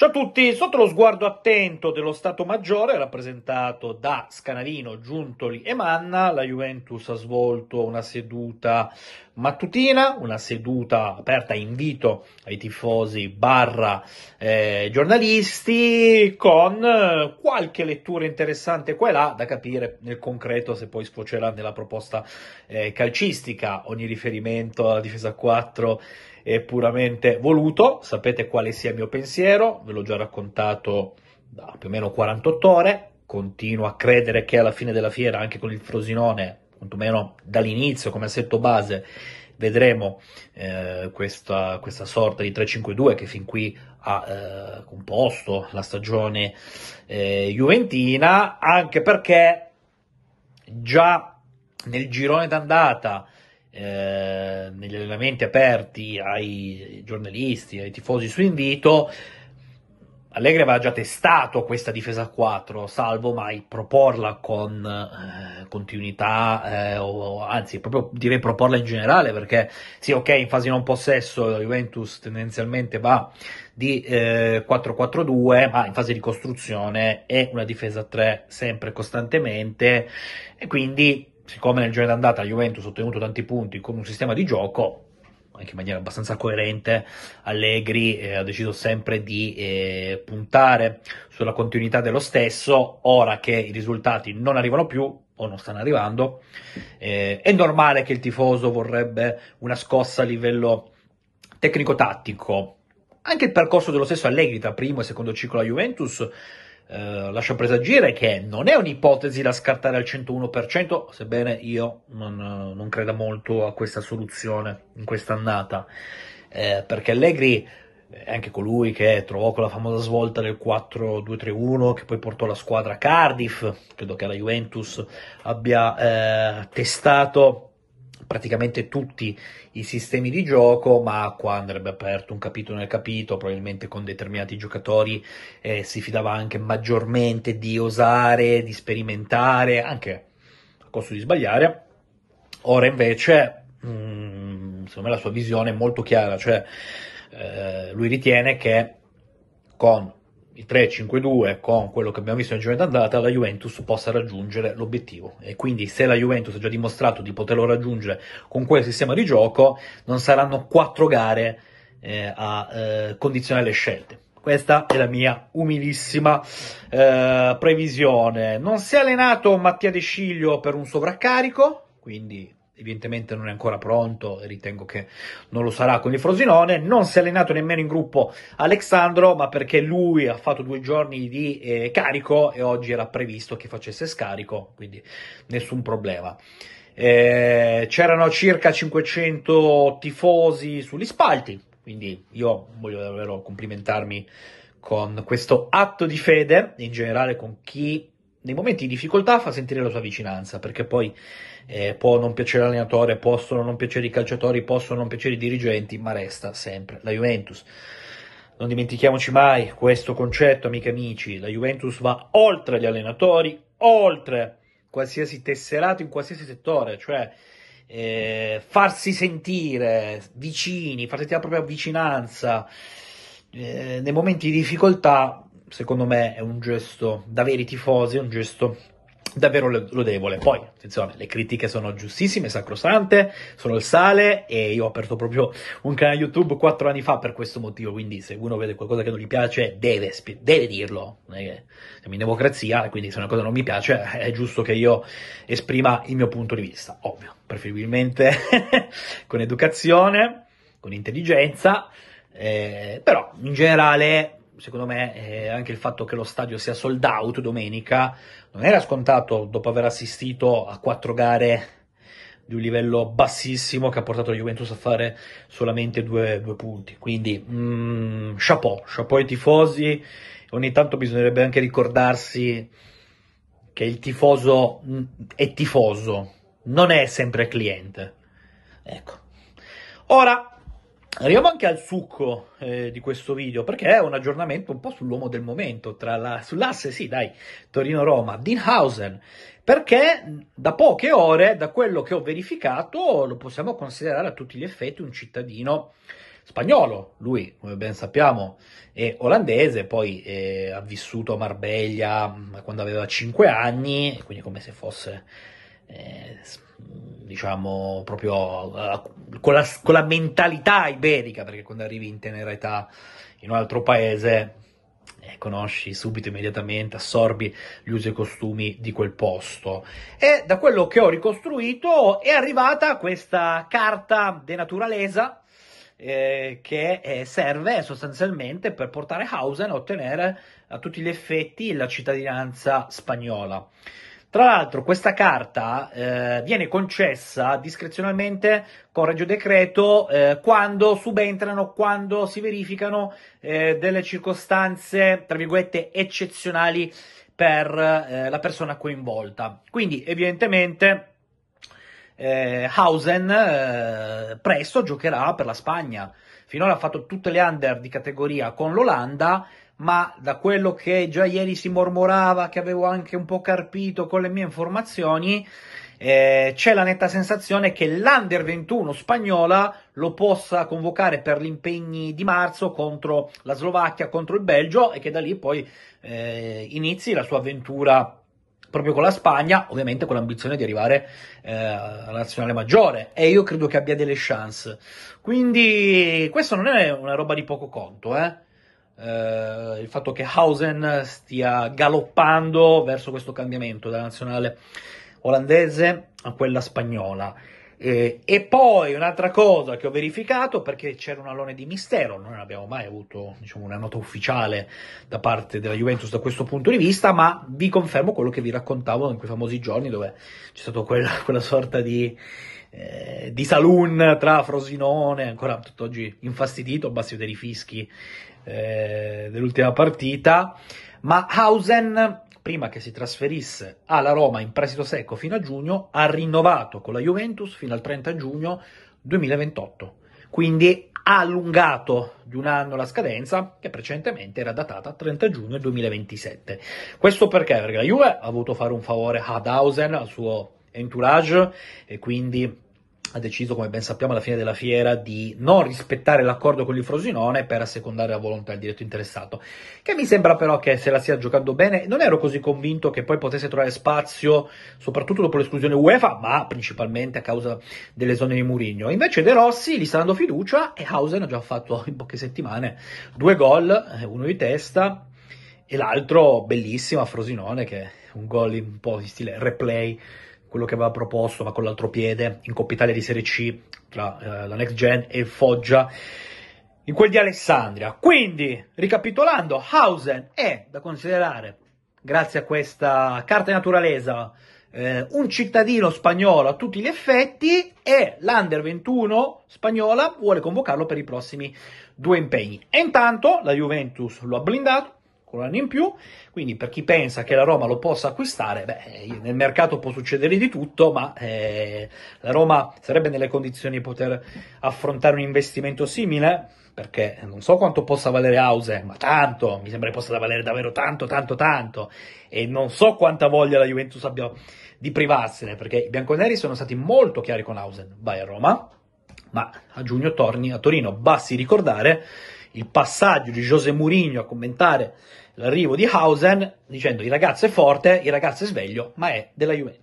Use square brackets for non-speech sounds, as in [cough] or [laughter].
Ciao a tutti, sotto lo sguardo attento dello Stato Maggiore, rappresentato da Scanavino, Giuntoli e Manna, la Juventus ha svolto una seduta mattutina, una seduta aperta a invito ai tifosi barra eh, giornalisti, con eh, qualche lettura interessante qua e là da capire nel concreto se poi sfocerà nella proposta eh, calcistica. Ogni riferimento alla difesa 4 è puramente voluto, sapete quale sia il mio pensiero, ve l'ho già raccontato da più o meno 48 ore, continuo a credere che alla fine della fiera, anche con il Frosinone, quantomeno dall'inizio come assetto base, vedremo eh, questa, questa, sorta di 3-5-2 che fin qui ha eh, composto la stagione eh, juventina, anche perché già nel girone d'andata eh, negli allenamenti aperti ai giornalisti, ai tifosi su invito, Allegri aveva già testato questa difesa a 4, salvo mai proporla con eh, continuità, eh, o anzi, proprio direi proporla in generale, perché sì, ok, in fase non possesso la Juventus tendenzialmente va di eh, 4-4-2, ma in fase di costruzione è una difesa a 3 sempre costantemente, e quindi siccome nel giro d'andata la Juventus ha ottenuto tanti punti con un sistema di gioco, anche in maniera abbastanza coerente, Allegri eh, ha deciso sempre di eh, puntare sulla continuità dello stesso, ora che i risultati non arrivano più o non stanno arrivando, eh, è normale che il tifoso vorrebbe una scossa a livello tecnico-tattico. Anche il percorso dello stesso Allegri tra primo e secondo ciclo alla Juventus eh, lascia presagire che non è un'ipotesi da scartare al 101%, sebbene io non, non creda molto a questa soluzione in questa annata, eh, perché Allegri è anche colui che trovò quella famosa svolta del 4-2-3-1 che poi portò la squadra a Cardiff, credo che la Juventus abbia eh, testato praticamente tutti i sistemi di gioco, ma qua andrebbe aperto un capitolo nel capitolo, probabilmente con determinati giocatori eh, si fidava anche maggiormente di osare, di sperimentare, anche a costo di sbagliare. Ora invece, mh, mm, secondo me la sua visione è molto chiara, cioè eh, lui ritiene che con il 3-5-2 con quello che abbiamo visto in giornata andata, la Juventus possa raggiungere l'obiettivo. E quindi se la Juventus ha già dimostrato di poterlo raggiungere con quel sistema di gioco, non saranno quattro gare eh, a eh, condizionare le scelte. Questa è la mia umilissima eh, previsione. Non si è allenato Mattia De Sciglio per un sovraccarico, quindi evidentemente non è ancora pronto e ritengo che non lo sarà con il Frosinone, non si è allenato nemmeno in gruppo Alexandro, ma perché lui ha fatto due giorni di eh, carico e oggi era previsto che facesse scarico, quindi nessun problema. Eh, c'erano circa 500 tifosi sugli spalti, quindi io voglio davvero complimentarmi con questo atto di fede, in generale con chi nei momenti di difficoltà fa sentire la sua vicinanza, perché poi eh, può non piacere l'allenatore, possono non piacere i calciatori, possono non piacere i dirigenti, ma resta sempre la Juventus. Non dimentichiamoci mai questo concetto, amiche e amici, la Juventus va oltre gli allenatori, oltre qualsiasi tesserato in qualsiasi settore, cioè eh, farsi sentire vicini, far sentire la propria vicinanza eh, nei momenti di difficoltà secondo me è un gesto da veri tifosi, è un gesto davvero lodevole. Poi, attenzione, le critiche sono giustissime, sacrosante, sono il sale e io ho aperto proprio un canale YouTube quattro anni fa per questo motivo, quindi se uno vede qualcosa che non gli piace deve, deve dirlo. Siamo in democrazia, quindi se una cosa non mi piace è giusto che io esprima il mio punto di vista, ovvio, preferibilmente [laughs] con educazione, con intelligenza, eh, però in generale secondo me eh, anche il fatto che lo stadio sia sold out domenica non era scontato dopo aver assistito a quattro gare di un livello bassissimo che ha portato la Juventus a fare solamente due, due punti. Quindi, mm, chapeau, chapeau ai tifosi. Ogni tanto bisognerebbe anche ricordarsi che il tifoso mm, è tifoso, non è sempre cliente. Ecco. Ora, Arriviamo anche al succo eh, di questo video perché è un aggiornamento un po' sull'uomo del momento, la, sull'asse, sì dai, Torino-Roma, Dinhausen, perché da poche ore, da quello che ho verificato, lo possiamo considerare a tutti gli effetti un cittadino spagnolo, lui come ben sappiamo è olandese, poi eh, ha vissuto a Marbella mm, quando aveva 5 anni, quindi come se fosse eh, diciamo proprio uh, con, la, con la mentalità iberica, perché quando arrivi in tenera età in un altro paese eh, conosci subito, immediatamente, assorbi gli usi e costumi di quel posto. E da quello che ho ricostruito è arrivata questa carta de naturaleza eh, che eh, serve sostanzialmente per portare Hausen a ottenere a tutti gli effetti la cittadinanza spagnola. Tra l'altro questa carta eh, viene concessa discrezionalmente con regio decreto eh, quando subentrano, quando si verificano eh, delle circostanze, tra virgolette, eccezionali per eh, la persona coinvolta. Quindi evidentemente eh, Hausen eh, presto giocherà per la Spagna. Finora ha fatto tutte le under di categoria con l'Olanda ma da quello che già ieri si mormorava, che avevo anche un po' carpito con le mie informazioni, eh, c'è la netta sensazione che l'Under 21 spagnola lo possa convocare per gli impegni di marzo contro la Slovacchia, contro il Belgio e che da lì poi eh, inizi la sua avventura proprio con la Spagna, ovviamente con l'ambizione di arrivare eh, alla nazionale maggiore e io credo che abbia delle chance. Quindi questo non è una roba di poco conto, eh eh, il fatto che Hausen stia galoppando verso questo cambiamento dalla nazionale olandese a quella spagnola. Eh, e poi un'altra cosa che ho verificato, perché c'era un alone di mistero, non abbiamo mai avuto diciamo, una nota ufficiale da parte della Juventus da questo punto di vista, ma vi confermo quello che vi raccontavo in quei famosi giorni dove c'è stata quella, quella sorta di, eh, di saloon tra Frosinone, ancora tutt'oggi infastidito, basti vedere fischi eh, dell'ultima partita, ma Hausen, prima che si trasferisse alla Roma in prestito secco fino a giugno, ha rinnovato con la Juventus fino al 30 giugno 2028. Quindi ha allungato di un anno la scadenza che precedentemente era datata 30 giugno 2027. Questo perché? Perché la Juve ha voluto fare un favore ad Hausen, al suo entourage e quindi ha deciso, come ben sappiamo, alla fine della fiera di non rispettare l'accordo con il Frosinone per assecondare la volontà del diretto interessato. Che mi sembra però che se la stia giocando bene, non ero così convinto che poi potesse trovare spazio, soprattutto dopo l'esclusione UEFA, ma principalmente a causa delle zone di Murigno. Invece De Rossi gli sta dando fiducia e Hausen ha già fatto in poche settimane due gol, eh, uno di testa e l'altro bellissimo a Frosinone, che è un gol un po' in stile replay quello che aveva proposto, ma con l'altro piede, in Coppa Italia di Serie C, tra eh, la Next Gen e Foggia, in quel di Alessandria. Quindi, ricapitolando, Hausen è da considerare, grazie a questa carta naturalesa, eh, un cittadino spagnolo a tutti gli effetti e l'Under 21 spagnola vuole convocarlo per i prossimi due impegni. E intanto la Juventus lo ha blindato, con un anno in più, quindi per chi pensa che la Roma lo possa acquistare, beh, nel mercato può succedere di tutto, ma eh, la Roma sarebbe nelle condizioni di poter affrontare un investimento simile, perché non so quanto possa valere Hause, ma tanto, mi sembra che possa valere davvero tanto, tanto, tanto, e non so quanta voglia la Juventus abbia di privarsene, perché i bianconeri sono stati molto chiari con Hausen, vai a Roma, ma a giugno torni a Torino, basti ricordare il passaggio di José Mourinho a commentare l'arrivo di Hausen dicendo il ragazzo è forte, il ragazzo è sveglio, ma è della Juventus.